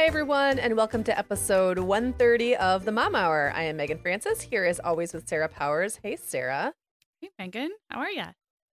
Hi, everyone, and welcome to episode 130 of the Mom Hour. I am Meagan Francis, here as always with Sarah Powers. Hey, Sarah. Hey, Meagan. How are you?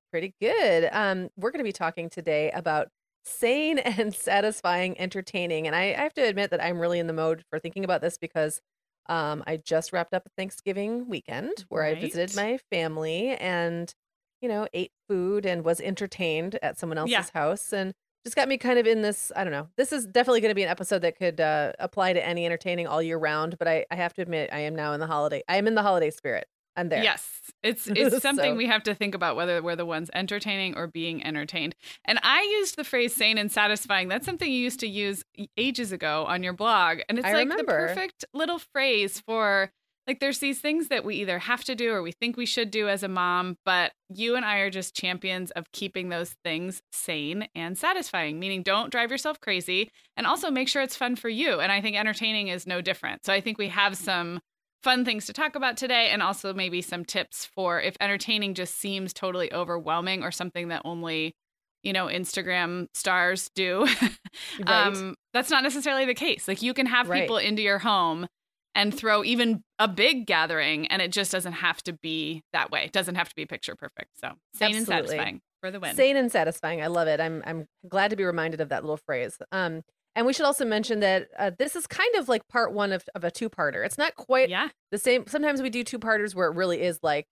Pretty good. Um, we're going to be talking today about sane and satisfying entertaining. And I, I have to admit that I'm really in the mode for thinking about this because um, I just wrapped up a Thanksgiving weekend where I visited my family and, you know, ate food and was entertained at someone else's Yeah. house. And just got me kind of in this, I don't know. This is definitely going to be an episode that could uh, apply to any entertaining all year round. But I, I have to admit, I am now in the holiday. I am in the holiday spirit. I'm there. Yes, it's it's something So- we have to think about whether we're the ones entertaining or being entertained. And I used the phrase "sane and satisfying." That's something you used to use ages ago on your blog, and it's I like remember. the perfect little phrase for like there's these things that we either have to do or we think we should do as a mom, but you and I are just champions of keeping those things sane and satisfying. Meaning, don't drive yourself crazy, and also make sure it's fun for you. And I think entertaining is no different. So I think we have some fun things to talk about today and also maybe some tips for if entertaining just seems totally overwhelming or something that only you know instagram stars do Right. um that's not necessarily the case like you can have Right. people into your home and throw even a big gathering and it just doesn't have to be that way it doesn't have to be picture perfect so sane and satisfying for the win Sane and satisfying. I love it. I'm I'm glad to be reminded of that little phrase. Um, and we should also mention that uh, this is kind of like part one of, of a two parter. It's not quite yeah the same. Sometimes we do two parters where it really is like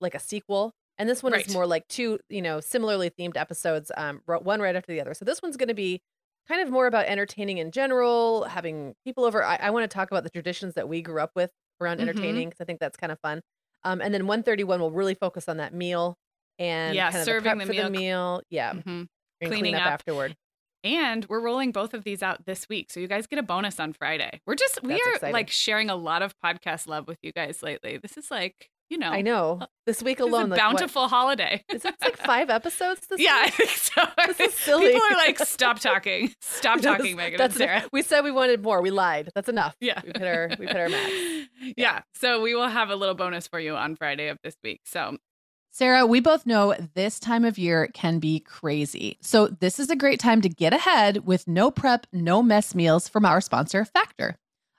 like a sequel, and this one Right. is more like two you know similarly themed episodes. Um, one right after the other. So this one's going to be kind of more about entertaining in general, having people over. I, I want to talk about the traditions that we grew up with around Mhm. entertaining because I think that's kind of fun. Um, and then 131 will really focus on that meal and Yeah, kind of serving the, the for the meal. meal. Yeah, Mhm. and Cleaning clean up, up. afterward. And we're rolling both of these out this week. So you guys get a bonus on Friday. We're just, we That's are exciting. like sharing a lot of podcast love with you guys lately. This is like, you know, I know. Uh, this week this is a alone, like, what- bountiful holiday. is it like five episodes this yeah, I think so. This is silly. People are like, stop talking. Stop talking, Meagan and That's Sarah. We said we wanted more. We lied. That's enough. Yeah. We've hit our we've hit our max. Yeah. So we will have a little bonus for you on Friday of this week. So Sarah, we both know this time of year can be crazy. So, this is a great time to get ahead with no prep, no mess meals from our sponsor, Factor.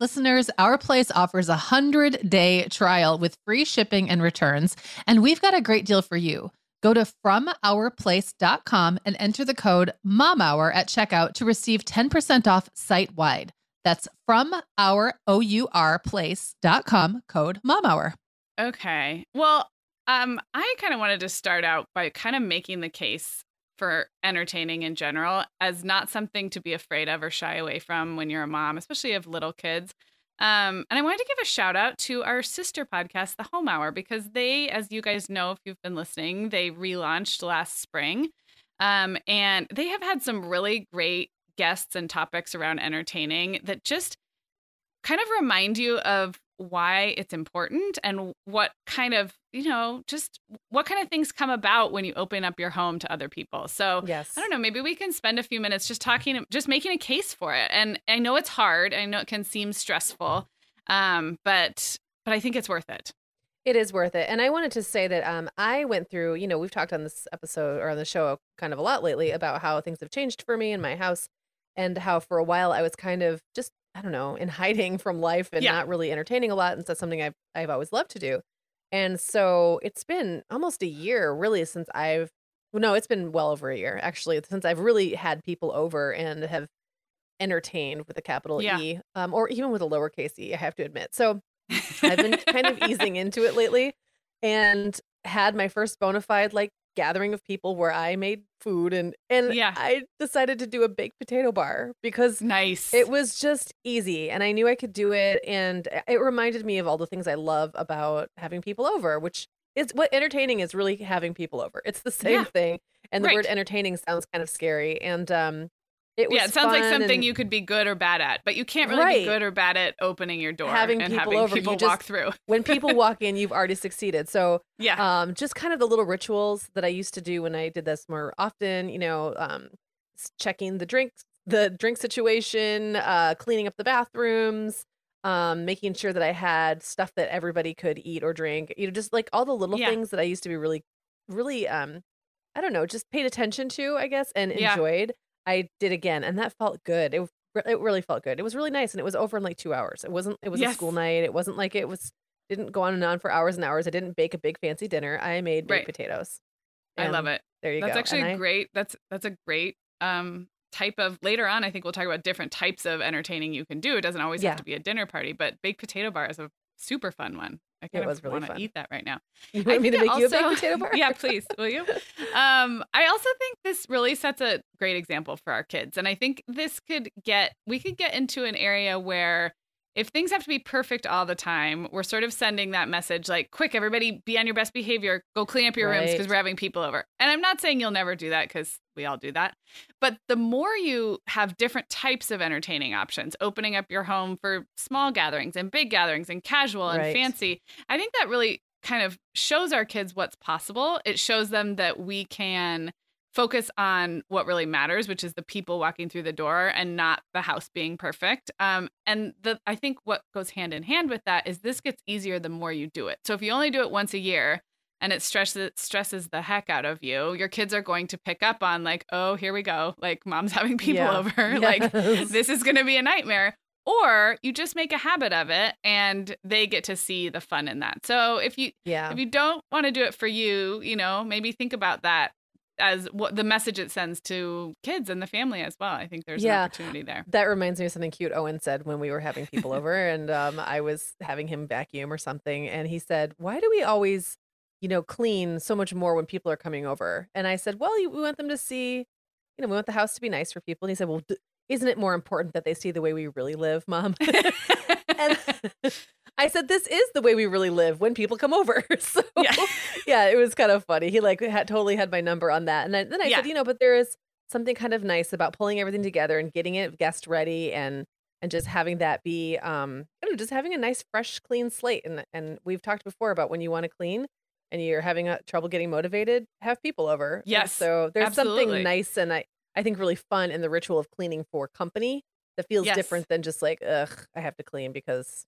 Listeners, Our Place offers a 100 day trial with free shipping and returns, and we've got a great deal for you. Go to FromOurPlace.com and enter the code MOMHOUR at checkout to receive 10% off site wide. That's from our O-U-R place.com code mom hour. Okay. Well, um, I kind of wanted to start out by kind of making the case for entertaining in general as not something to be afraid of or shy away from when you're a mom, especially of little kids. Um, and I wanted to give a shout out to our sister podcast, The Home Hour, because they, as you guys know, if you've been listening, they relaunched last spring. Um, and they have had some really great guests and topics around entertaining that just kind of remind you of why it's important and what kind of you know just what kind of things come about when you open up your home to other people. So yes i don't know maybe we can spend a few minutes just talking just making a case for it. And i know it's hard. I know it can seem stressful um but but i think it's worth it. It is worth it. And I wanted to say that um, I went through, you know, we've talked on this episode or on the show kind of a lot lately about how things have changed for me in my house and how for a while I was kind of just I don't know in hiding from life and yeah. not really entertaining a lot, and that's something I've I've always loved to do. And so it's been almost a year really since I've well, no, it's been well over a year actually since I've really had people over and have entertained with a capital yeah. E, um, or even with a lowercase e. I have to admit. So I've been kind of easing into it lately, and had my first bona fide like gathering of people where I made food and and yeah. I decided to do a baked potato bar because nice. It was just easy and I knew I could do it and it reminded me of all the things I love about having people over, which is what entertaining is really having people over. It's the same yeah. thing. And the right. word entertaining sounds kind of scary and um it yeah, it sounds like something you could be good or bad at, but you can't really right. be good or bad at opening your door having and people having over. people you walk through. when people walk in, you've already succeeded. So yeah, um, just kind of the little rituals that I used to do when I did this more often. You know, um, checking the drinks, the drink situation, uh, cleaning up the bathrooms, um, making sure that I had stuff that everybody could eat or drink. You know, just like all the little yeah. things that I used to be really, really, um, I don't know, just paid attention to, I guess, and yeah. enjoyed. I did again, and that felt good. It it really felt good. It was really nice, and it was over in like two hours. It wasn't. It was yes. a school night. It wasn't like it was. Didn't go on and on for hours and hours. I didn't bake a big fancy dinner. I made baked right. potatoes. I love it. There you that's go. That's actually great. That's that's a great um type of later on i think we'll talk about different types of entertaining you can do it doesn't always yeah. have to be a dinner party but baked potato bar is a super fun one I kind it was of really want to eat that right now. You want I me to make also, you a baked potato bar? yeah, please, will you? Um, I also think this really sets a great example for our kids, and I think this could get we could get into an area where if things have to be perfect all the time, we're sort of sending that message like, quick, everybody be on your best behavior, go clean up your right. rooms because we're having people over. And I'm not saying you'll never do that because we all do that. But the more you have different types of entertaining options, opening up your home for small gatherings and big gatherings and casual and right. fancy, I think that really kind of shows our kids what's possible. It shows them that we can focus on what really matters, which is the people walking through the door and not the house being perfect. Um, and the I think what goes hand in hand with that is this gets easier the more you do it. So if you only do it once a year and it stresses stresses the heck out of you, your kids are going to pick up on like, oh, here we go, like mom's having people Yeah. over, like this is going to be a nightmare. Or you just make a habit of it and they get to see the fun in that. So if you Yeah. if you don't want to do it for you, you know, maybe think about that as what the message it sends to kids and the family as well. I think there's Yeah. an opportunity there. That reminds me of something cute Owen said when we were having people over and um, I was having him vacuum or something. And he said, Why do we always, you know, clean so much more when people are coming over? And I said, Well, we want them to see, you know, we want the house to be nice for people. And he said, Well, d- isn't it more important that they see the way we really live, mom? and I said, This is the way we really live when people come over. So, Yeah. yeah, it was kind of funny. He like had totally had my number on that. And then, then I Yeah. said, You know, but there is something kind of nice about pulling everything together and getting it guest ready and and just having that be um I don't know, just having a nice fresh clean slate and and we've talked before about when you want to clean and you're having a, trouble getting motivated have people over And Yes, so there's absolutely. something nice and I I think really fun in the ritual of cleaning for company that feels Yes. different than just like ugh I have to clean because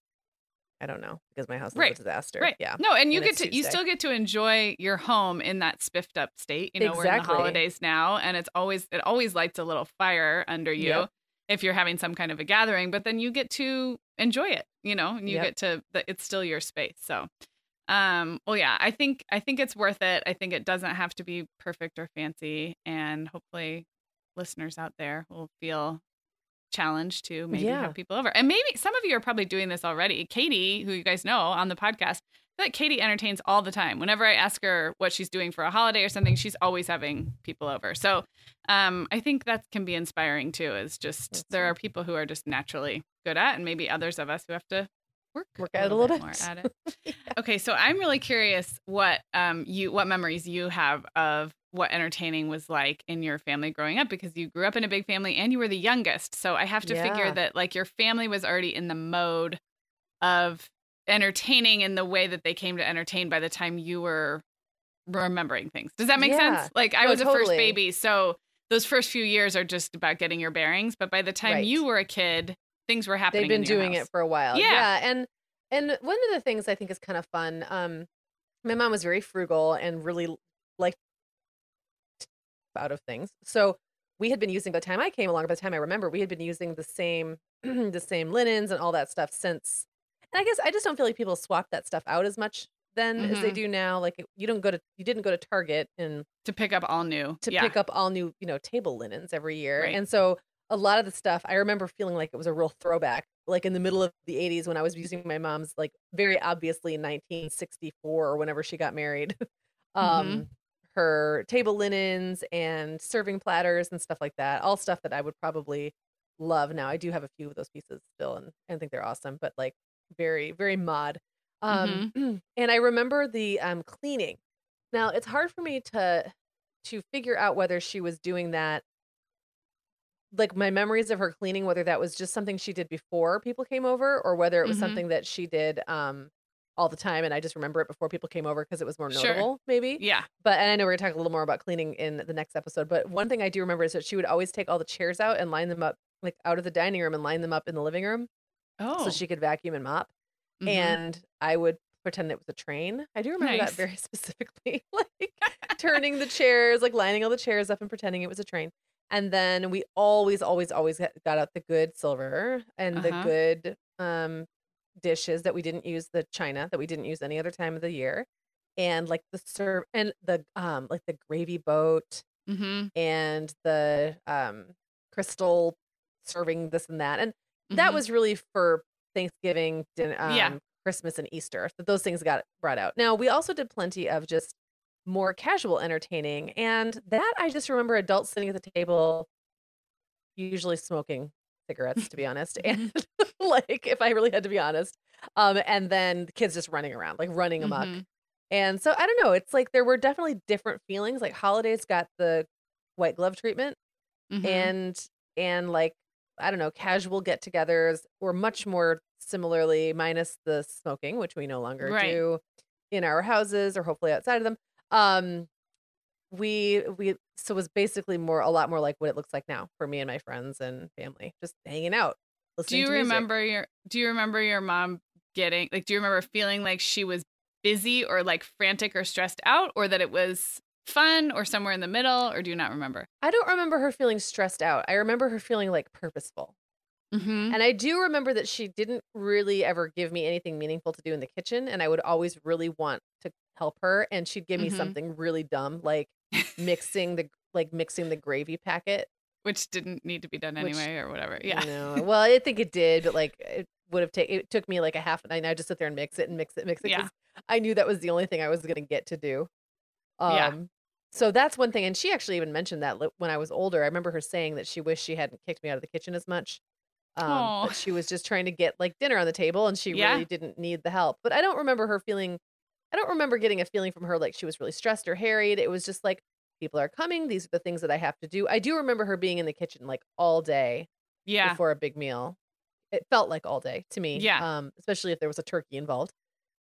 I don't know because my house is Right, a disaster Right. yeah No, and you And get to you still get to enjoy your home in that spiffed up state. You know, we're in the holidays now and it's always it always lights a little fire under you Yep. if you're having some kind of a gathering, but then you get to enjoy it, you know, and you Yep. get to that it's still your space. So um well yeah, I think I think it's worth it. I think it doesn't have to be perfect or fancy and hopefully listeners out there will feel challenged to maybe Yeah. have people over. And maybe some of you are probably doing this already. Katie, who you guys know on the podcast, I like Katie entertains all the time. Whenever I ask her what she's doing for a holiday or something, she's always having people over. So um, I think that can be inspiring too. Is just That's there right. are people who are just naturally good at, and maybe others of us who have to work Work at it a little more at it. Okay, so I'm really curious what um you what memories you have of what entertaining was like in your family growing up because you grew up in a big family and you were the youngest. So I have to figure that like your family was already in the mode of entertaining in the way that they came to entertain by the time you were remembering things. Does that make Yeah. sense? Like I No, was a first baby, so those first few years are just about getting your bearings, but by the time Right. you were a kid, things were happening. They've been doing house. it for a while. Yeah. And and one of the things I think is kind of fun, um, my mom was very frugal and really liked out of things. So we had been using by the time I came along, by the time I remember, we had been using the same the same linens and all that stuff since and I guess I just don't feel like people swap that stuff out as much then as they Mhm. do now. Like you don't go to you didn't go to Target and to pick up all new. to yeah. pick up all new, you know, table linens every year. Right. And so a lot of the stuff I remember feeling like it was a real throwback, like in the middle of the 80s when I was using my mom's like very obviously 1964 or whenever she got married. um her table linens and serving platters and stuff like that. All stuff that I would probably love now. I do have a few of those pieces still and I think they're awesome, but like very very mod. Um and I remember the um cleaning. Now, it's hard for me to to figure out whether she was doing that like my memories of her cleaning whether that was just something she did before people came over or whether it was Mhm. something that she did um all the time and I just remember it before people came over because it was more Sure. notable maybe. Yeah. But and I know we're gonna talk a little more about cleaning in the next episode. But one thing I do remember is that she would always take all the chairs out and line them up like out of the dining room and line them up in the living room Oh. so she could vacuum and mop. Mhm. And I would pretend it was a train. I do remember Nice. that very specifically. like turning the chairs, like lining all the chairs up and pretending it was a train. And then we always, always, always got out the good silver and the Uh-huh. good um dishes that we didn't use the china that we didn't use any other time of the year and like the serve and the um like the gravy boat mm-hmm. and the um crystal serving this and that and that Mhm. was really for thanksgiving din- um, Yeah. christmas and easter that those things got brought out now we also did plenty of just more casual entertaining and that i just remember adults sitting at the table usually smoking cigarettes to be honest and like if i really had to be honest um and then the kids just running around like running amok Mhm. and so I don't know. It's like there were definitely different feelings. Like holidays got the white glove treatment, Mhm. and and like I don't know, casual get-togethers were much more similarly, minus the smoking, which we no longer Right. do in our houses or hopefully outside of them. Um, we we so it was basically more a lot more like what it looks like now for me and my friends and family, just hanging out. Do you to music. remember your do you remember your mom getting like do you remember feeling like she was busy or like frantic or stressed out or that it was fun or somewhere in the middle or do you not remember? I don't remember her feeling stressed out. I remember her feeling like purposeful. Mhm. And I do remember that she didn't really ever give me anything meaningful to do in the kitchen. And I would always really want to help her. And she'd give me Mhm. something really dumb, like mixing the like mixing the gravy packet. Which didn't need to be done Which, anyway or whatever. Yeah. know, well, I think it did, but like it would have taken it took me like a half an hour. I just sit there and mix it and mix it, mix it. Yeah. I knew that was the only thing I was gonna get to do. Um Yeah. so that's one thing. And she actually even mentioned that when I was older. I remember her saying that she wished she hadn't kicked me out of the kitchen as much. Um, she was just trying to get like dinner on the table and she Yeah. really didn't need the help. But I don't remember her feeling I don't remember getting a feeling from her like she was really stressed or harried. It was just like people are coming, these are the things that I have to do. I do remember her being in the kitchen like all day Yeah. before a big meal. It felt like all day to me. Yeah. Um, especially if there was a turkey involved.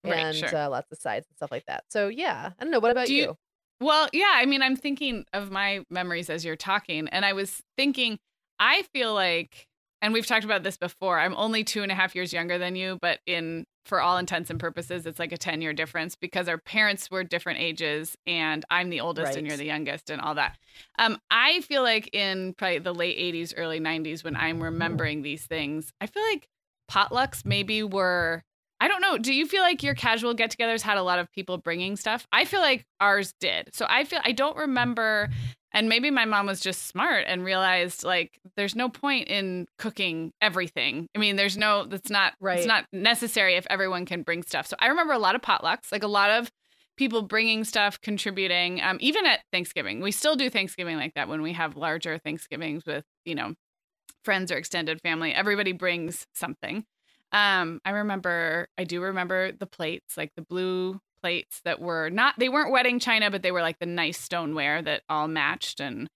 Right, And sure. uh, lots of sides and stuff like that. So yeah. I don't know. What about Do you? you- Well, yeah, I mean, I'm thinking of my memories as you're talking, and I was thinking, I feel like, and we've talked about this before. I'm only two and a half years younger than you, but in for all intents and purposes, it's like a 10 year difference because our parents were different ages, and I'm the oldest and you're the youngest, and all that. Um, I feel like in probably the late 80s, early 90s, when I'm remembering these things, I feel like potlucks maybe were I don't know. Do you feel like your casual get togethers had a lot of people bringing stuff? I feel like ours did. So I feel I don't remember. And maybe my mom was just smart and realized like there's no point in cooking everything. I mean, there's no, that's not, Right. it's not necessary if everyone can bring stuff. So I remember a lot of potlucks, like a lot of people bringing stuff, contributing. Um, even at Thanksgiving, we still do Thanksgiving like that when we have larger Thanksgivings with, you know, friends or extended family. Everybody brings something. Um, I remember, I do remember the plates, like the blue plates that were not, they weren't wedding china, but they were like the nice stoneware that all matched. And,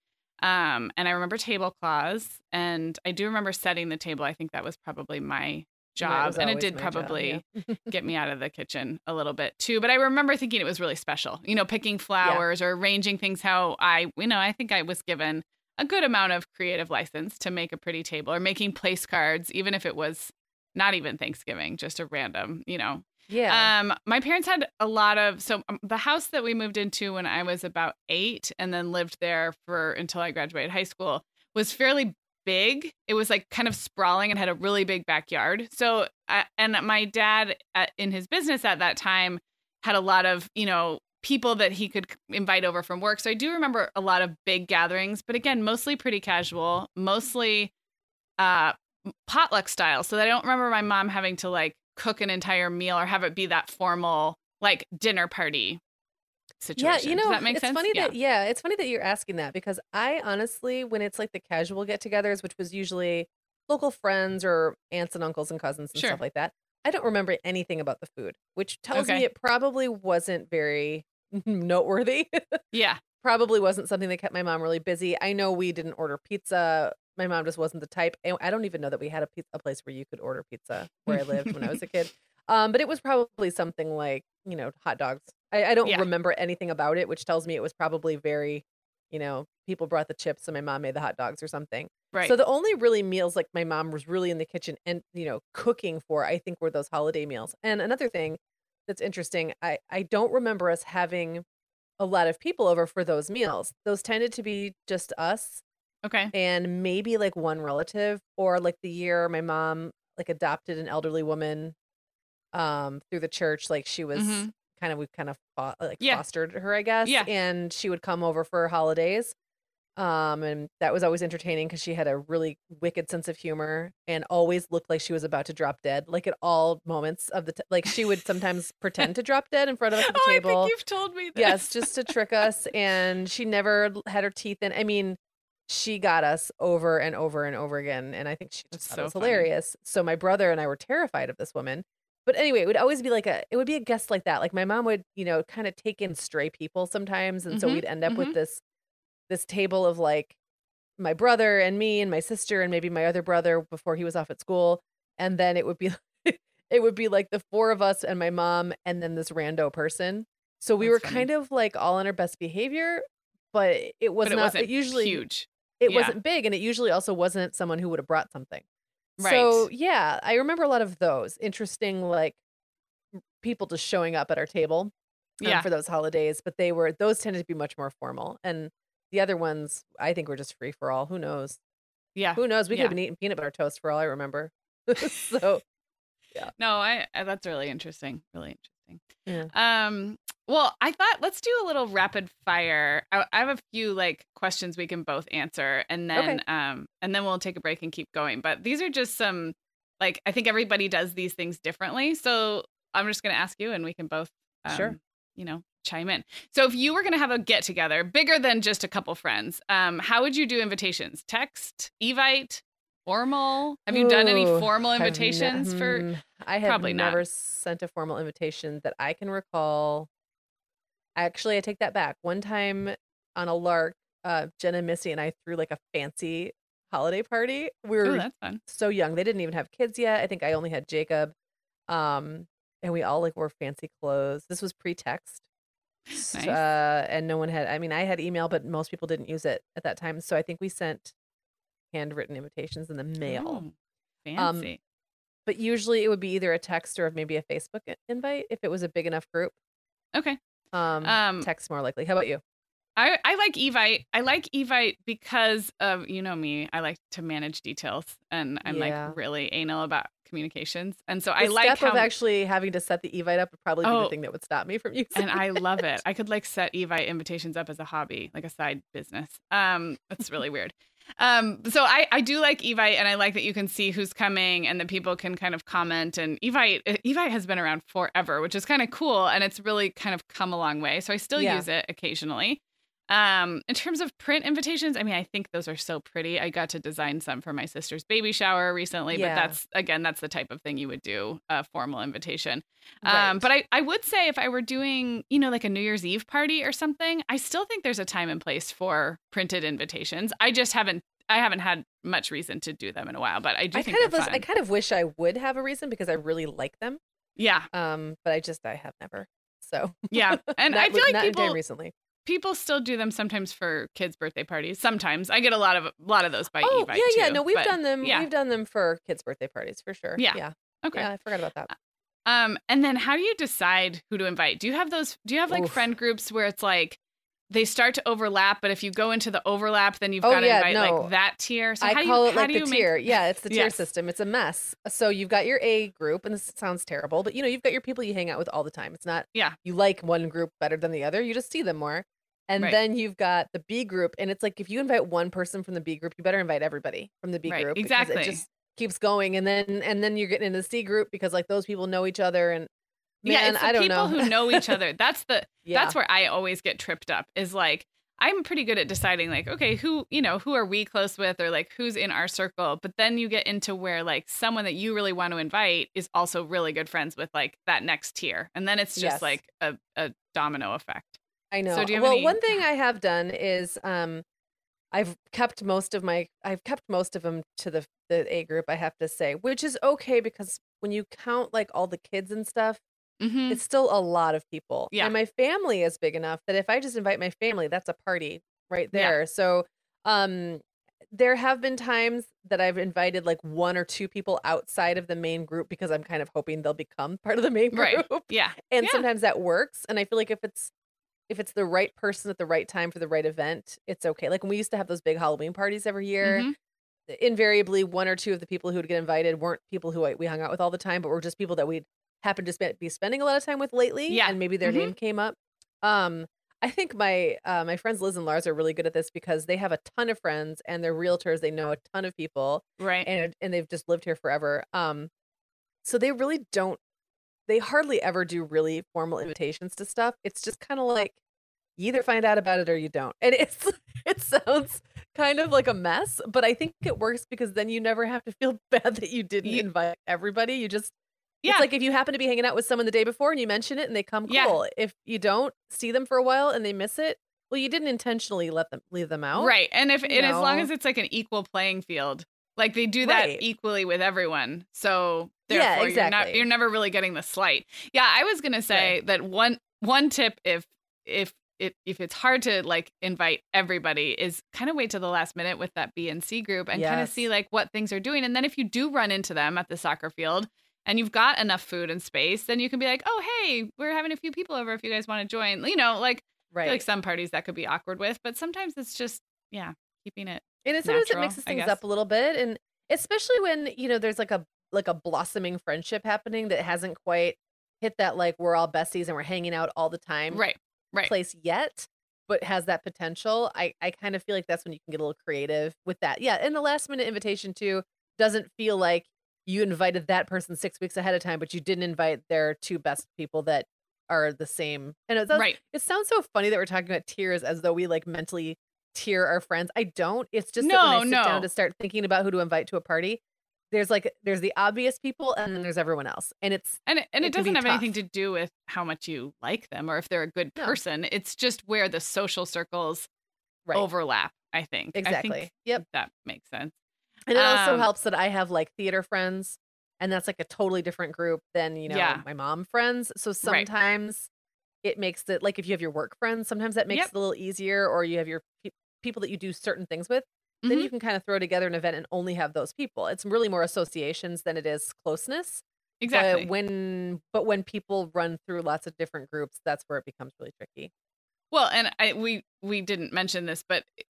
um, and I remember tablecloths and I do remember setting the table. I think that was probably my job and it did my job, probably yeah. get me out of the kitchen a little bit too. But I remember thinking it was really special, you know, picking flowers or arranging things how I, you know, I think I was given a good amount of creative license to make a pretty table or making place cards, even if it was not even Thanksgiving, just a random, you know. Yeah. Um, my parents had a lot of so um, the house that we moved into when I was about eight, and then lived there for until I graduated high school was fairly big. It was like kind of sprawling and had a really big backyard. So, uh, and my dad at, in his business at that time had a lot of you know people that he could invite over from work. So I do remember a lot of big gatherings, but again, mostly pretty casual, mostly uh potluck style. So I don't remember my mom having to like cook an entire meal or have it be that formal like dinner party situation. Yeah, you know, Does that make it's sense? funny yeah. that yeah, it's funny that you're asking that because I honestly, when it's like the casual get-togethers, which was usually local friends or aunts and uncles and cousins and Sure. stuff like that, I don't remember anything about the food, which tells Okay. me it probably wasn't very noteworthy. yeah. probably wasn't something that kept my mom really busy. I know we didn't order pizza. My mom just wasn't the type. and I don't even know that we had a pizza a place where you could order pizza where I lived when I was a kid. Um, but it was probably something like you know hot dogs. I, I don't Yeah. remember anything about it, which tells me it was probably very, you know, people brought the chips and my mom made the hot dogs or something. Right. So the only really meals like my mom was really in the kitchen and you know cooking for, I think, were those holiday meals. And another thing that's interesting, I I don't remember us having a lot of people over for those meals. Those tended to be just us okay. and maybe like one relative or like the year my mom like adopted an elderly woman um through the church like she was Mhm. kind of we kind of fo- like Yeah. fostered her I guess Yeah. and she would come over for holidays um and that was always entertaining because she had a really wicked sense of humor and always looked like she was about to drop dead like at all moments of the t- like she would sometimes pretend to drop dead in front of us at the oh, table I think you've told me this. yes, just to trick us. And she never had her teeth in. I mean, she got us over and over and over again. And I think she That's just thought so it was funny. hilarious. So my brother and I were terrified of this woman. But anyway, it would always be like a, it would be a guest like that. Like my mom would, you know, kind of take in stray people sometimes. And so Mhm, we'd end up mhm. with this, this table of like my brother and me and my sister and maybe my other brother before he was off at school. And then it would be, it would be like the four of us and my mom and then this rando person. So we That's were funny. kind of like all on our best behavior, but it was but it not wasn't it usually huge. It Yeah. wasn't big and it usually also wasn't someone who would have brought something. Right. So, yeah, I remember a lot of those interesting like people just showing up at our table um, Yeah. for those holidays, but they were those tended to be much more formal. And the other ones I think were just free for all. Who knows? Yeah. Who knows? We could have been eating peanut butter toast for all I remember. so, yeah. No, I, I that's really interesting. Really interesting. Yeah. Um. Well, I thought let's do a little rapid fire. I, I have a few like questions we can both answer, and then Okay. um, and then we'll take a break and keep going. But these are just some like I think everybody does these things differently. So I'm just gonna ask you, and we can both um, Sure. You know, chime in. So if you were gonna have a get together bigger than just a couple friends, um, how would you do invitations? Text, Evite, formal? Have you done any formal I've ne- invitations for? hmm, I have probably not. never sent a formal invitation that I can recall. Actually, I take that back. One time on a lark, uh, Jen and Missy and I threw like a fancy holiday party. We Oh, were so young. They didn't even have kids yet. I think I only had Jacob. Um, and we all like wore fancy clothes. This was pre-text. Nice. Uh, and no one had I mean, I had email, but most people didn't use it at that time. So I think we sent handwritten invitations in the mail. Oh, fancy. But usually it would be either a text or maybe a Facebook invite if it was a big enough group. okay. Um, Um, text more likely. How about you? I, I like Evite. I like Evite because of you know me. I like to manage details, and I'm Yeah. like really anal about communications. And so The I like step how, of actually having to set the Evite up would probably be Oh. the thing that would stop me from using. It. And I love it. I could like set Evite invitations up as a hobby, like a side business. Um, that's really weird. Um, so I, I do like Evite and I like that you can see who's coming and that people can kind of comment and Evite, Evite has been around forever, which is kind of cool. And it's really kind of come a long way. So I still Yeah. use it occasionally. Um, in terms of print invitations, I mean, I think those are so pretty. I got to design some for my sister's baby shower recently, Yeah. but that's again, that's the type of thing you would do a formal invitation. Right. Um, but I, I would say if I were doing, you know, like a New Year's Eve party or something, I still think there's a time and place for printed invitations. I just haven't I haven't had much reason to do them in a while, but I do I think kind of was. I kind of wish I would have a reason because I really like them. yeah, Um, but I just I have never. So yeah, and I feel like not people recently. People still do them sometimes for kids' birthday parties. Sometimes I get a lot of a lot of those by Oh Evite yeah, yeah. too, No, we've but- done them. yeah. We've done them for kids' birthday parties for sure. Yeah. yeah, Okay. yeah. I forgot about that. Um, and then how do you decide who to invite? Do you have those? Do you have like Oof. friend groups where it's like they start to overlap, but if you go into the overlap, then you've Oh, got to yeah, invite no. like that tier. So I how do you, it like the you make- tier. Yeah, it's the tier Yes. system. It's a mess. So you've got your A group, and this sounds terrible, but you know you've got your people you hang out with all the time. It's not Yeah. you like one group better than the other. You just see them more. And Right. then you've got the B group, and it's like if you invite one person from the B group, you better invite everybody from the B Right, group. because exactly. It just keeps going, and then and then you're getting into the C group because like those people know each other, and yeah, it's the I don't know. people know. who know each other. That's the yeah, that's where I always get tripped up. Is like I'm pretty good at deciding like okay who you know who are we close with or like who's in our circle. But then you get into where like someone that you really want to invite is also really good friends with like that next tier, and then it's just Yes. like a, a domino effect. I know. So do you well, any- one thing I have done is um I've kept most of my I've kept most of them to the the A group, I have to say, which is okay because when you count like all the kids and stuff, Mm-hmm. it's still a lot of people. Yeah. And my family is big enough that if I just invite my family, that's a party right Yeah. there. So um there have been times that I've invited like one or two people outside of the main group because I'm kind of hoping they'll become part of the main group Right. Yeah. and Yeah. sometimes that works and i feel like if it's if it's the right person at the right time for the right event it's okay like when we used to have those big halloween parties every year Mhm. invariably one or two of the people who would get invited weren't people who we hung out with all the time but were just people that we'd happened to be spending a lot of time with lately Yeah. and maybe their Mhm. name came up um i think my uh, my friends liz and lars are really good at this because they have a ton of friends and they're realtors they know a ton of people Right. and and they've just lived here forever. Um, so they really don't. They hardly ever do really formal invitations to stuff. It's just kind of like you either find out about it or you don't. And it's it sounds kind of like a mess, but I think it works because then you never have to feel bad that you didn't You- invite everybody. You just Yeah. It's like if you happen to be hanging out with someone the day before and you mention it and they come, Yeah. If you don't see them for a while and they miss it, well, you didn't intentionally let them leave them out. Right. And if and as long as it's like an equal playing field, like they do that Right. equally with everyone. So Yeah, therefore you're not exactly. you're never really getting the slight. Yeah, I was gonna say that one one tip if if it if it's hard to like invite everybody is kind of wait to the last minute with that B and C group and kind of see like what things are doing and then if you do run into them at the soccer field and you've got enough food and space then you can be like oh hey we're having a few people over if you guys want to join you know like Right. like some parties that could be awkward with but sometimes it's just yeah keeping it and it sometimes it mixes things up a little bit, and especially when you know there's like a like a blossoming friendship happening that hasn't quite hit that like we're all besties and we're hanging out all the time right right place yet, but has that potential. I I kind of feel like that's when you can get a little creative with that. Yeah, and the last minute invitation too doesn't feel like you invited that person six weeks ahead of time, but you didn't invite their two best people that are the same. And it, does, right it sounds so funny that we're talking about tears as though we like mentally tier our friends. I don't. It's just that when I No, sit no. down to start thinking about who to invite to a party, there's like there's the obvious people and then there's everyone else, and it's And it, and It it, doesn't have anything to do with how much you like them or if they're a good No. person. It's just where the social circles right overlap, I think. I exactly. think Yep. that makes sense. And it also Um, helps that I have like theater friends, and that's like a totally different group than, you know, Yeah. my mom friends. So Right. sometimes it makes it like if you have your work friends, sometimes that makes Yep. it a little easier, or you have your pe- people that you do certain things with. Then Mhm. you can kind of throw together an event and only have those people. It's really more associations than it is closeness. Exactly. But when but when people run through lots of different groups, that's where it becomes really tricky. Well, and I we we didn't mention this, but it,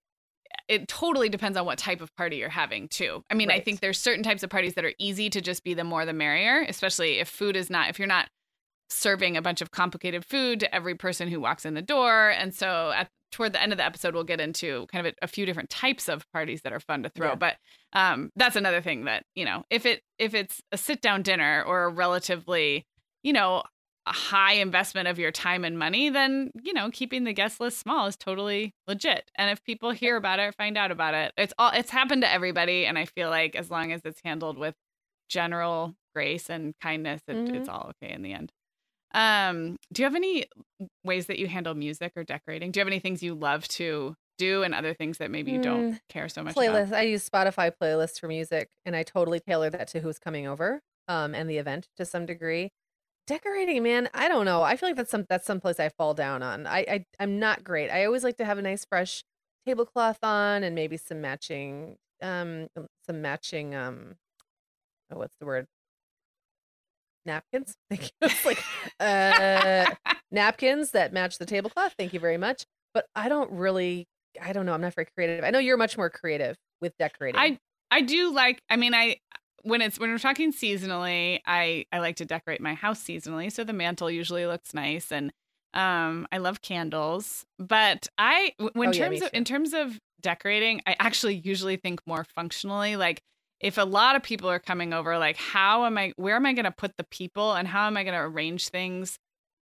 it totally depends on what type of party you're having too. I mean, I think there's certain types of parties that are easy to just be the more the merrier, especially if food is not if you're not serving a bunch of complicated food to every person who walks in the door. And so at toward the end of the episode we'll get into kind of a, a few different types of parties that are fun to throw. Yeah. But um that's another thing that, you know, if it if it's a sit down dinner or a relatively, you know, a high investment of your time and money, then you know keeping the guest list small is totally legit. And if people hear about it, find out about it, it's all it's happened to everybody. And I feel like as long as it's handled with general grace and kindness, it, Mhm. it's all okay in the end. Um, do you have any ways that you handle music or decorating? Do you have any things you love to do and other things that maybe you don't Mm, care so much playlist. about? I use Spotify playlists for music, and I totally tailor that to who's coming over, um, and the event to some degree. Decorating, man, I don't know. I feel like that's some that's some place I fall down on. I, I I'm not great. I always like to have a nice fresh tablecloth on, and maybe some matching um some matching um oh what's the word napkins. Thank you. It's like uh napkins that match the tablecloth. Thank you very much. But I don't really I don't know. I'm not very creative. I know you're much more creative with decorating. I I do like I mean I when it's when we're talking seasonally, I I like to decorate my house seasonally, so the mantle usually looks nice and um I love candles, but I w- when Oh, yeah, terms of too. in terms of decorating, I actually usually think more functionally like if a lot of people are coming over like how am I where am I going to put the people and how am I going to arrange things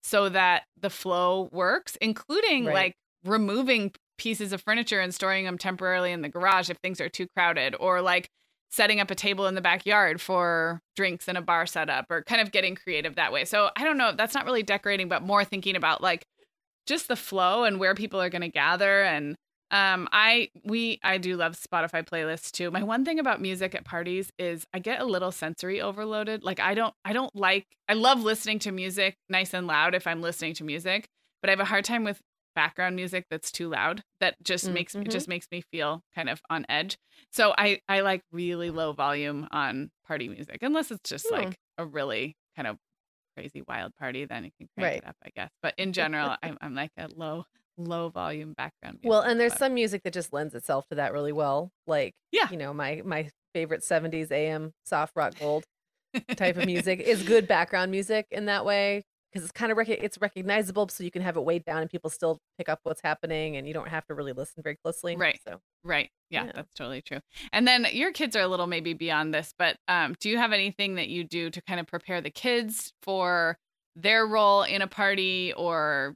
so that the flow works, including Right. like removing pieces of furniture and storing them temporarily in the garage if things are too crowded, or like setting up a table in the backyard for drinks and a bar setup, or kind of getting creative that way. So I don't know, that's not really decorating, but more thinking about like just the flow and where people are going to gather and um i we i do love spotify playlists too. My one thing about music at parties is i get a little sensory overloaded. Like i don't i don't like i love listening to music nice and loud if i'm listening to music but i have a hard time with background music that's too loud that just Mm, makes it just makes me feel kind of on edge. So i i like really low volume on party music unless it's just Hmm. like a really kind of crazy wild party then you can crank Right. it up i guess. But in general I'm, I'm like a low low volume background music well, and there's but- some music that just lends itself to that really well. Like Yeah. you know, my my favorite 70s AM soft rock gold type of music is good background music in that way because it's kind of rec- it's recognizable so you can have it weighed down and people still pick up what's happening and you don't have to really listen very closely. Right. So Right. Yeah, Yeah. that's totally true. And then your kids are a little maybe beyond this, but um, do you have anything that you do to kind of prepare the kids for their role in a party or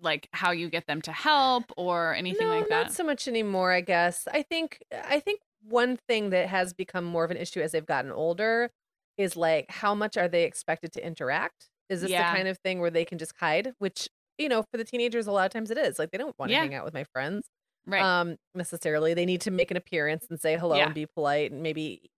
like how you get them to help or anything no, like that? not so much anymore. I guess. I think. I think one thing that has become more of an issue as they've gotten older is like how much are they expected to interact? Is this Yeah. the kind of thing where they can just hide? Which you know, for the teenagers, a lot of times it is. Like they don't want to Yeah. hang out with my friends. right. Um, necessarily. They need to make an appearance and say hello Yeah. and be polite and maybe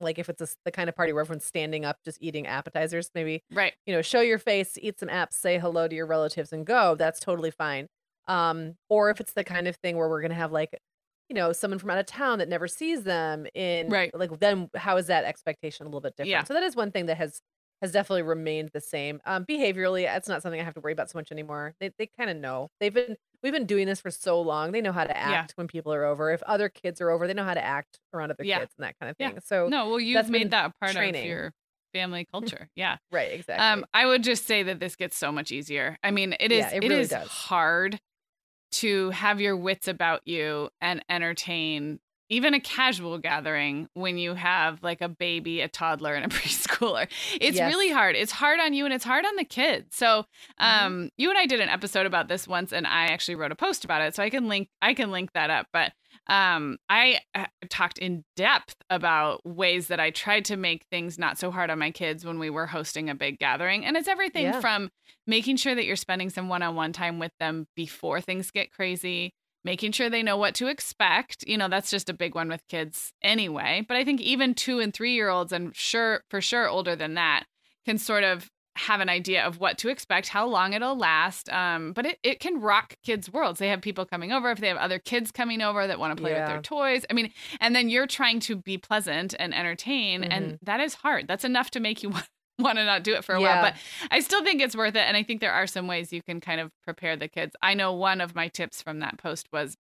like if it's a, the kind of party where everyone's standing up just eating appetizers, maybe Right. you know, show your face, eat some apps, say hello to your relatives, and go. That's totally fine. Um, or if it's the kind of thing where we're gonna have like, you know, someone from out of town that never sees them in Right. like then how is that expectation a little bit different? Yeah. So that is one thing that has has definitely remained the same. Um, behaviorally, it's not something I have to worry about so much anymore. They they kind of know. They've been we've been doing this for so long. They know how to act when people are over. If other kids are over, they know how to act around other Yeah. kids and that kind of Yeah. thing. So No, well, you've made that a part training. of your family culture. Yeah. right, exactly. Um, I would just say that this gets so much easier. I mean, it is Yeah, it it really is does. hard to have your wits about you and entertain even a casual gathering when you have like a baby, a toddler, and a preschooler. It's Yes. really hard. It's hard on you and it's hard on the kids. So Mm-hmm. um you and I did an episode about this once and I actually wrote a post about it. So I can link I can link that up. But um I uh, talked in depth about ways that I tried to make things not so hard on my kids when we were hosting a big gathering. And it's everything Yeah. from making sure that you're spending some one-on-one time with them before things get crazy making sure they know what to expect you know that's just a big one with kids anyway. But i think even two and three year olds and sure for sure older than that can sort of have an idea of what to expect how long it'll last um, but it, it can rock kids worlds. They have people coming over if they have other kids coming over that want to play with their toys i mean and then you're trying to be pleasant and entertain and Mhm. that is hard. That's enough to make you want want to not do it for a Yeah. while but I still think it's worth it. And I think there are some ways you can kind of prepare the kids. I know one of my tips from that post was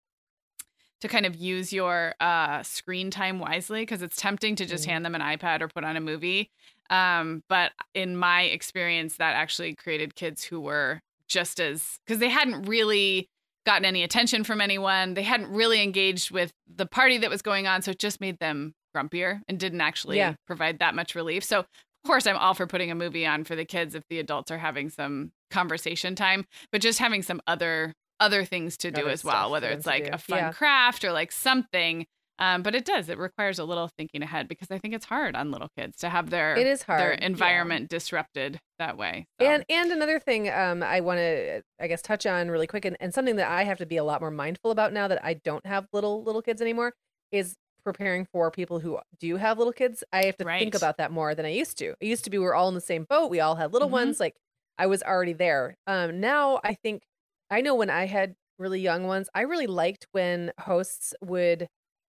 to kind of use your uh, screen time wisely because it's tempting to just Mhm. hand them an iPad or put on a movie. Um, but in my experience, that actually created kids who were just as because they hadn't really gotten any attention from anyone. They hadn't really engaged with the party that was going on. So it just made them grumpier and didn't actually Yeah. provide that much relief. So of course, I'm all for putting a movie on for the kids if the adults are having some conversation time, but just having some other other things to do Other as well, whether it's like a fun Yeah. craft or like something. Um, but it does. It requires a little thinking ahead because I think it's hard on little kids to have their It is their hard, yeah. environment disrupted that way. So, And and another thing um, I want to I guess touch on really quick and, and something that I have to be a lot more mindful about now that I don't have little little kids anymore is preparing for people who do have little kids. I have to Right. think about that more than I used to. It used to be we were all in the same boat. We all had little Mhm. ones. Like I was already there. Um, now I think I know when I had really young ones, I really liked when hosts would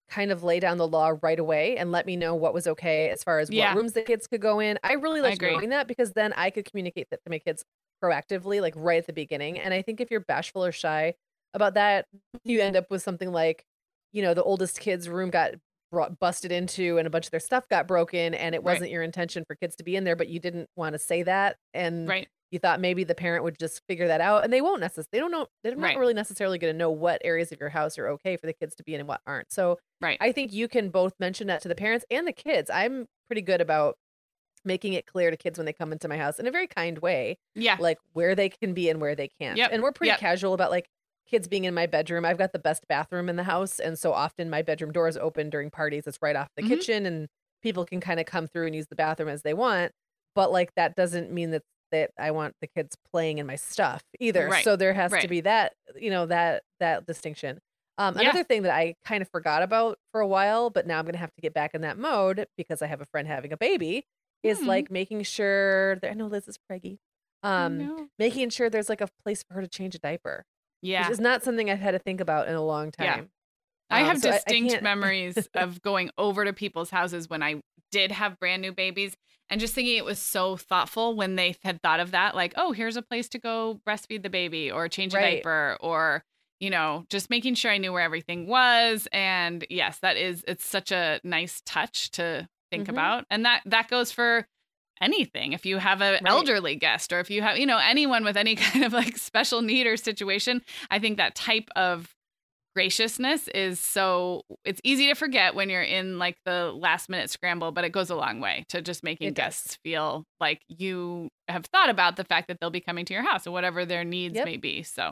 kind of lay down the law right away and let me know what was okay as far as Yeah. what rooms the kids could go in. I really liked knowing that because then I could communicate that to my kids proactively, like right at the beginning. And I think if you're bashful or shy about that, you end up with something like, you know, the oldest kid's room got brought, busted into and a bunch of their stuff got broken and it wasn't your intention for kids to be in there, but you didn't want to say that. And right. you thought maybe the parent would just figure that out and they won't necessarily they don't know they're not Right. really necessarily going to know what areas of your house are okay for the kids to be in and what aren't so Right. i think you can both mention that to the parents and the kids i'm pretty good about making it clear to kids when they come into my house in a very kind way yeah. like where they can be and where they can't Yep, and we're pretty yep. casual about like kids being in my bedroom i've got the best bathroom in the house and so often my bedroom door is open during parties it's right off the Mhm. kitchen and people can kind of come through and use the bathroom as they want but like that doesn't mean that that i want the kids playing in my stuff either Right, so there has right. to be that you know that that distinction um, Yeah. another thing that I kind of forgot about for a while, but now I'm going to have to get back in that mode because I have a friend having a baby, is Hmm. like making sure that I know Liz is preggy. Um, making sure there's like a place for her to change a diaper, Yeah. which is not something I've had to think about in a long time. Yeah. time. I Um, have so I- I distinct memories of going over to people's houses when I did have brand new babies and just thinking it was so thoughtful when they had thought of that like oh here's a place to go breastfeed the baby or change a Right. diaper or you know just making sure I knew where everything was and yes that is it's such a nice touch to think Mhm. about and that that goes for anything if you have a Right. elderly guest or if you have you know anyone with any kind of like special need or situation i think that type of graciousness is so it's easy to forget when you're in like the last minute scramble but it goes a long way to just making It does. guests feel like you have thought about the fact that they'll be coming to your house or whatever their needs Yep. may be so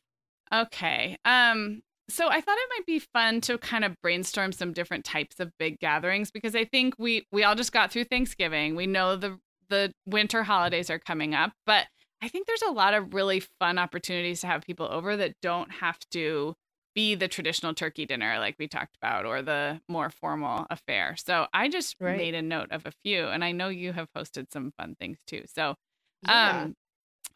Okay. Um so I thought it might be fun to kind of brainstorm some different types of big gatherings because I think we we all just got through Thanksgiving. We know the the winter holidays are coming up, but I think there's a lot of really fun opportunities to have people over that don't have to be the traditional turkey dinner like we talked about or the more formal affair. So I just Right. made a note of a few and I know you have posted some fun things too. So Yeah. um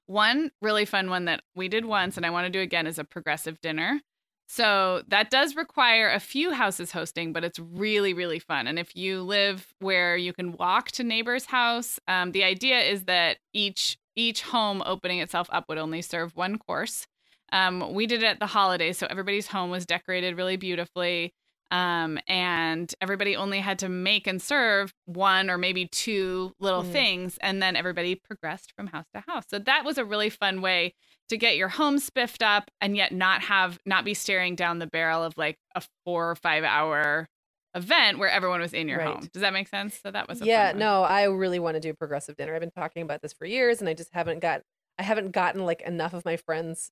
one really fun one that we did once and I want to do again is a progressive dinner. So that does require a few houses hosting, but it's really, really fun. And if you live where you can walk to neighbor's house, um, the idea is that each each home opening itself up would only serve one course. Um, we did it at the holidays, so everybody's home was decorated really beautifully. Um, and everybody only had to make and serve one or maybe two little Mm. things, and then everybody progressed from house to house. So that was a really fun way to get your home spiffed up and yet not have not be staring down the barrel of like a four or five hour event where everyone was in your Right. home. Does that make sense? So that was a yeah, no, I really want to do progressive dinner. I've been talking about this for years, and I just haven't got I haven't gotten like enough of my friends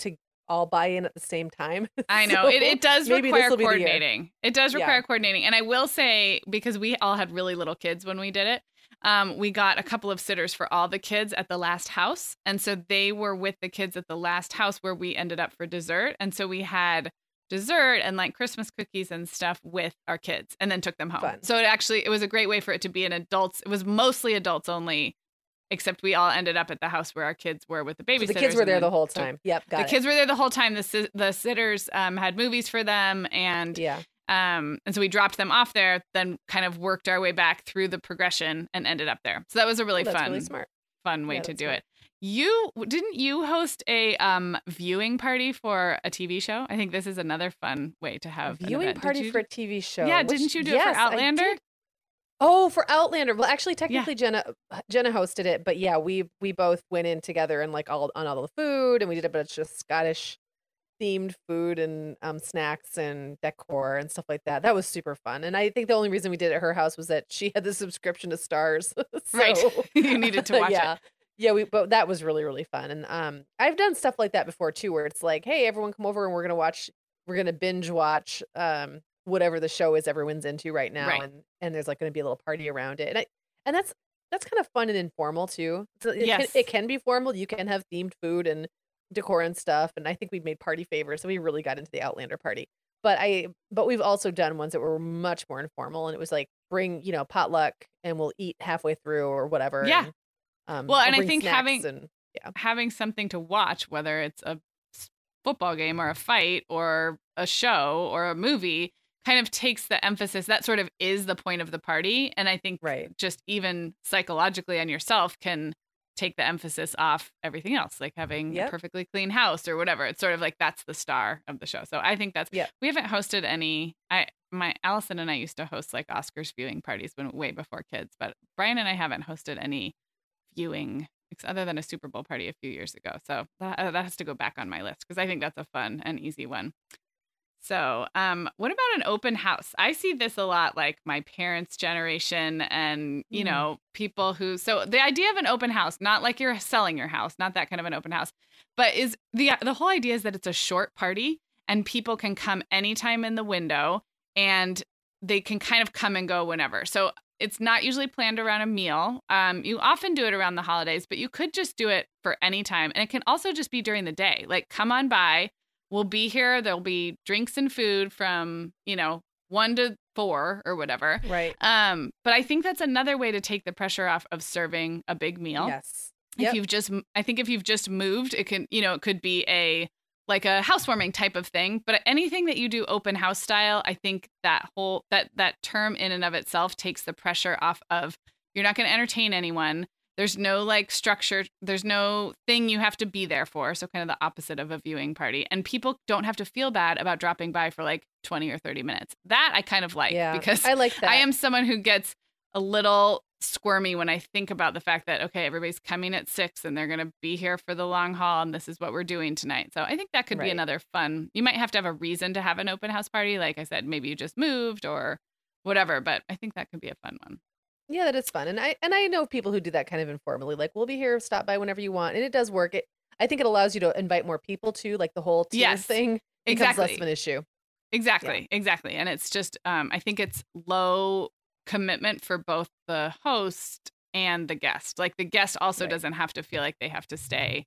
to all buy in at the same time. I know it, So it does require this'll be the year. coordinating. It does Yeah. require coordinating, and I will say because we all had really little kids when we did it, um, we got a couple of sitters for all the kids at the last house, and so they were with the kids at the last house where we ended up for dessert, and so we had dessert and like Christmas cookies and stuff with our kids, and then took them home. Fun. So it actually it was a great way for it to be an adults. It was mostly adults only. Except we all ended up at the house where our kids were with the babysitters. So the kids were there the whole time. Yep, got the it. kids were there the whole time. The si- the sitters um, had movies for them, and yeah, um, and so we dropped them off there. Then kind of worked our way back through the progression and ended up there. So that was a really Well, that's fun, really smart. fun way Yeah, to do smart. it. You didn't you host a um, viewing party for a TV show? I think this is another fun way to A have an viewing party you for a TV show. Yeah, which- didn't you do it for yes, I Outlander? did. Oh, for Outlander. Well, actually, technically, Jenna Jenna hosted it, but yeah, we we both went in together and like all on all the food, and we did a bunch of Scottish themed food and um, snacks and decor and stuff like that. That was super fun, and I think the only reason we did it at her house was that she had the subscription to Starz, Right. You needed to watch it. yeah. Yeah, we but that was really really fun, and um, I've done stuff like that before too, where it's like, hey, everyone come over and we're gonna watch, we're gonna binge watch um whatever the show is everyone's into right now, Right. and and there's like going to be a little party around it, and I and that's that's kind of fun and informal too. So it, Yes. can, it can be formal. You can have themed food and decor and stuff, and I think we've made party favors, so we really got into the Outlander party. But I but we've also done ones that were much more informal, and it was like bring you know potluck, and we'll eat halfway through or whatever. Yeah. and, um, Well, and I think having- and having something to watch, whether it's a football game or a fight or a show or a movie, kind of takes the emphasis. That sort of is the point of the party. And I think Right. just even psychologically on yourself can take the emphasis off everything else, like having Yep. a perfectly clean house or whatever. It's sort of like that's the star of the show. So I think that's Yep. we haven't hosted any I my Allison and I used to host like Oscars viewing parties when way before kids, but Brian and I haven't hosted any viewing other than a Super Bowl party a few years ago. So that, uh, that has to go back on my list because I think that's a fun and easy one. So, um, what about an open house? I see this a lot, like my parents' generation, and you Mm. know, people who. So the idea of an open house, not like you're selling your house, not that kind of an open house, but is the the whole idea is that it's a short party and people can come anytime in the window and they can kind of come and go whenever. So it's not usually planned around a meal. Um, you often do it around the holidays, but you could just do it for any time. And it can also just be during the day. Like, come on by. We'll be here. There'll be drinks and food from, you know, one to four or whatever. right. Um, but I think that's another way to take the pressure off of serving a big meal Yes. if Yep. you've just i think if you've just moved it can you know it could be a like a housewarming type of thing but anything that you do open house style i think that whole that that term in and of itself takes the pressure off of you're not going to entertain anyone there's no like structure there's no thing you have to be there for so kind of the opposite of a viewing party and people don't have to feel bad about dropping by for like 20 or 30 minutes that i kind of like yeah. because I like that. I am someone who gets a little squirmy when I think about the fact that okay, everybody's coming at six and they're going to be here for the long haul, and this is what we're doing tonight. So I think that could be another fun. You might have to have a reason to have an open house party, like I said, maybe you just moved or whatever. But I think that could be a fun one. Yeah, that is fun, and I and I know people who do that kind of informally. Like, we'll be here, stop by whenever you want, and it does work. It, I think it allows you to invite more people too. Like the whole tier Yes, thing becomes less Exactly. of an issue. Exactly, exactly. And it's just um I think it's low commitment for both the host and the guest. Like the guest also Right. doesn't have to feel like they have to stay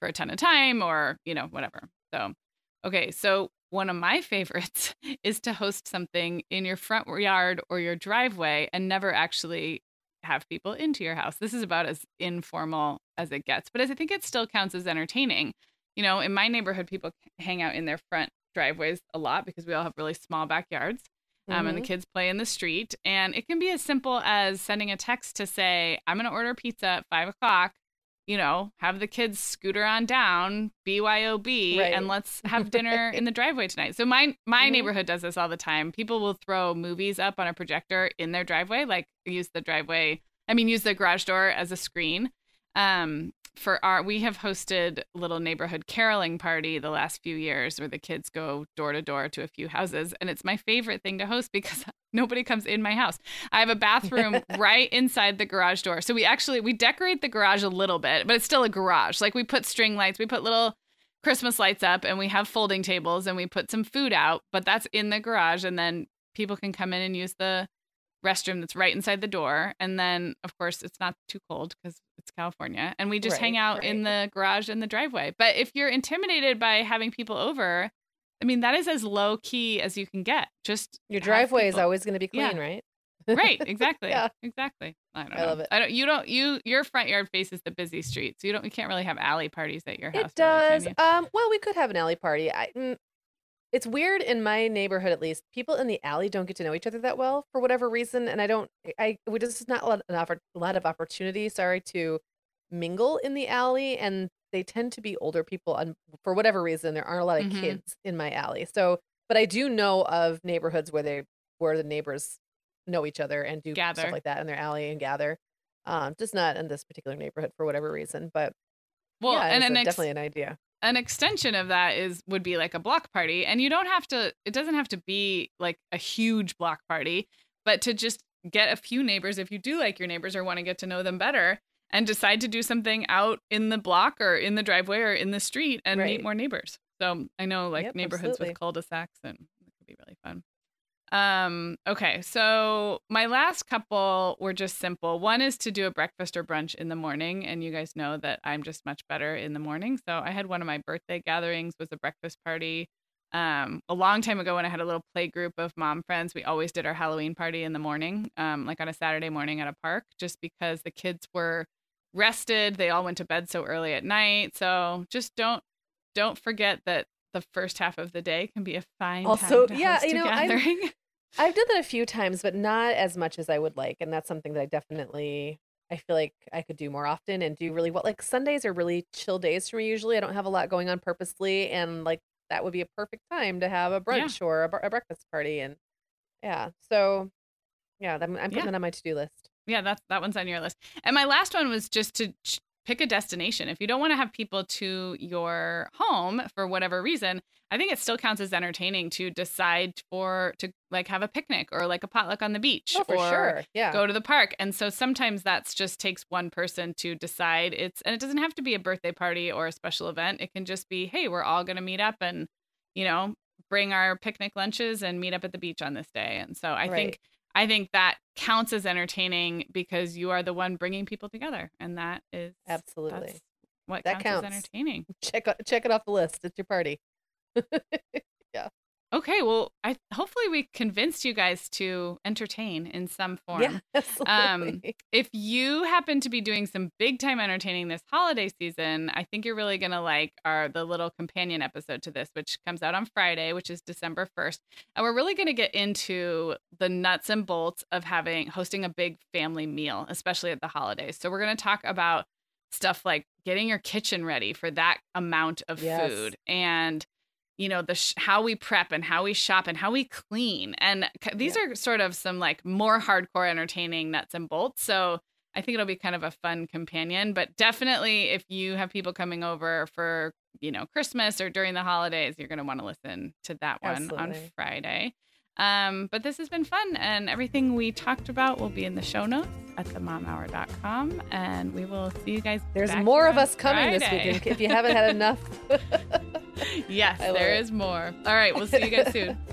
for a ton of time or, you know, whatever. So, okay, so one of my favorites is to host something in your front yard or your driveway and never actually have people into your house. This is about as informal as it gets, but as I think it still counts as entertaining. You know, in my neighborhood, people hang out in their front driveways a lot because we all have really small backyards. Um, and the Mhm. kids play in the street. And it can be as simple as sending a text to say, I'm going to order pizza at five o'clock. You know, have the kids scooter on down, BYOB, Right. and let's have dinner in the driveway tonight. So my my Mhm. neighborhood does this all the time. People will throw movies up on a projector in their driveway, like use the driveway, I mean, use the garage door as a screen. Um, for our, we have hosted little neighborhood caroling party the last few years where the kids go door to door to a few houses. And it's my favorite thing to host because nobody comes in my house. I have a bathroom right inside the garage door. So we actually, we decorate the garage a little bit, but it's still a garage. Like we put string lights, we put little Christmas lights up and we have folding tables and we put some food out, but that's in the garage. And then people can come in and use the restroom that's right inside the door. And then, of course, it's not too cold because it's California. And we just hang Right, out in the garage and the driveway. But if you're intimidated by having people over, I mean, that is as low key as you can get. Just Your driveway is always going to be Yeah. clean, right? right. Exactly. Yeah. Exactly. I don't I know. love it. I don't. You don't. You your front yard faces the busy street, so you don't. You can't really have alley parties at your house. It really, does. you? Um, well, we could have an alley party. I, mm, it's weird in my neighborhood, at least. People in the alley don't get to know each other that well for whatever reason, and I don't. I we just not a lot, an a lot of opportunity. Sorry to mingle in the alley, and they tend to be older people. And for whatever reason, there aren't a lot of Mhm. kids in my alley. So, but I do know of neighborhoods where they where the neighbors know each other and do Gather. stuff like that in their alley and gather. Um, just not in this particular neighborhood for whatever reason, but Well, yeah, and it's an ex- definitely an idea. An extension of that is would be like a block party and you don't have to it doesn't have to be like a huge block party but to just get a few neighbors if you do like your neighbors or want to get to know them better and decide to do something out in the block or in the driveway or in the street and meet more neighbors. So i know like Yep, neighborhoods absolutely. with cul-de-sacs and it could be really fun Um, okay, so my last couple were just simple. One is to do a breakfast or brunch in the morning, and you guys know that I'm just much better in the morning. So I had one of my birthday gatherings was a breakfast party. Um, a long time ago when I had a little play group of mom friends, we always did our Halloween party in the morning, um, like on a Saturday morning at a park, just because the kids were rested. They all went to bed so early at night. So just don't don't forget that the first half of the day can be a fine Also, time to yeah, host you a know, I'm- gathering. I've done that a few times, but not as much as I would like. And that's something that I definitely I feel like I could do more often and do really well. Like Sundays are really chill days for me usually. I don't have a lot going on purposely and like that would be a perfect time to have a brunch or a, a breakfast party and yeah. So yeah, I'm, I'm putting Yeah. that on my to-do list. yeah, that's that one's on your list. And my last one was just to ch- pick a destination. If you don't want to have people to your home for whatever reason, I think it still counts as entertaining to decide for to like have a picnic or like a potluck on the beach Oh, for or sure. Yeah. go to the park. And so sometimes that's just takes one person to decide it's and it doesn't have to be a birthday party or a special event. It can just be, hey, we're all going to meet up and, you know, bring our picnic lunches and meet up at the beach on this day. And so I Right. think I think that counts as entertaining because you are the one bringing people together and that is Absolutely. what That counts, counts. as entertaining. Check check it off the list. It's your party. Okay, well, I hopefully we convinced you guys to entertain in some form. Yeah, absolutely. if you happen to be doing some big time entertaining this holiday season, I think you're really gonna like our the little companion episode to this, which comes out on Friday, which is December first, and we're really gonna get into the nuts and bolts of having hosting a big family meal, especially at the holidays. So we're gonna talk about stuff like getting your kitchen ready for that amount of Yes. food and you know the sh- how we prep and how we shop and how we clean and c- these are sort of some like more hardcore entertaining nuts and bolts so i think it'll be kind of a fun companion but definitely if you have people coming over for you know christmas or during the holidays you're going to want to listen to that one on friday. Um, but this has been fun and everything we talked about will be in the show notes at themomhour.com and we will see you guys There's more of us coming this weekend if you haven't had enough. yes, I love there it. is more. All right, we'll see you guys soon.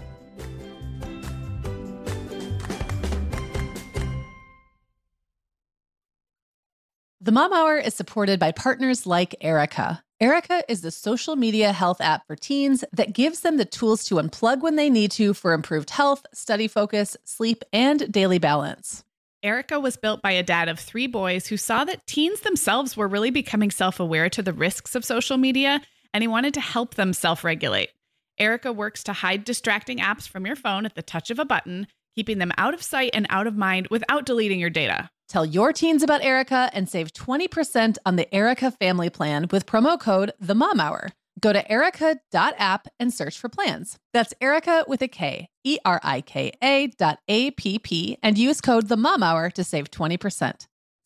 The Mom Hour is supported by partners like Erika. Erika is the social media health app for teens that gives them the tools to unplug when they need to for improved health, study focus, sleep, and daily balance. Erika was built by a dad of three boys who saw that teens themselves were really becoming self aware to the risks of social media, and he wanted to help them self regulate. Erika works to hide distracting apps from your phone at the touch of a button, keeping them out of sight and out of mind without deleting your data. Tell your teens about Erika and save 20% on the Erika family plan with promo code The Mom Hour. Go to erika.app and search for plans. That's Erika with a K, E R I K A dot A P P, and use code The Mom Hour to save 20%.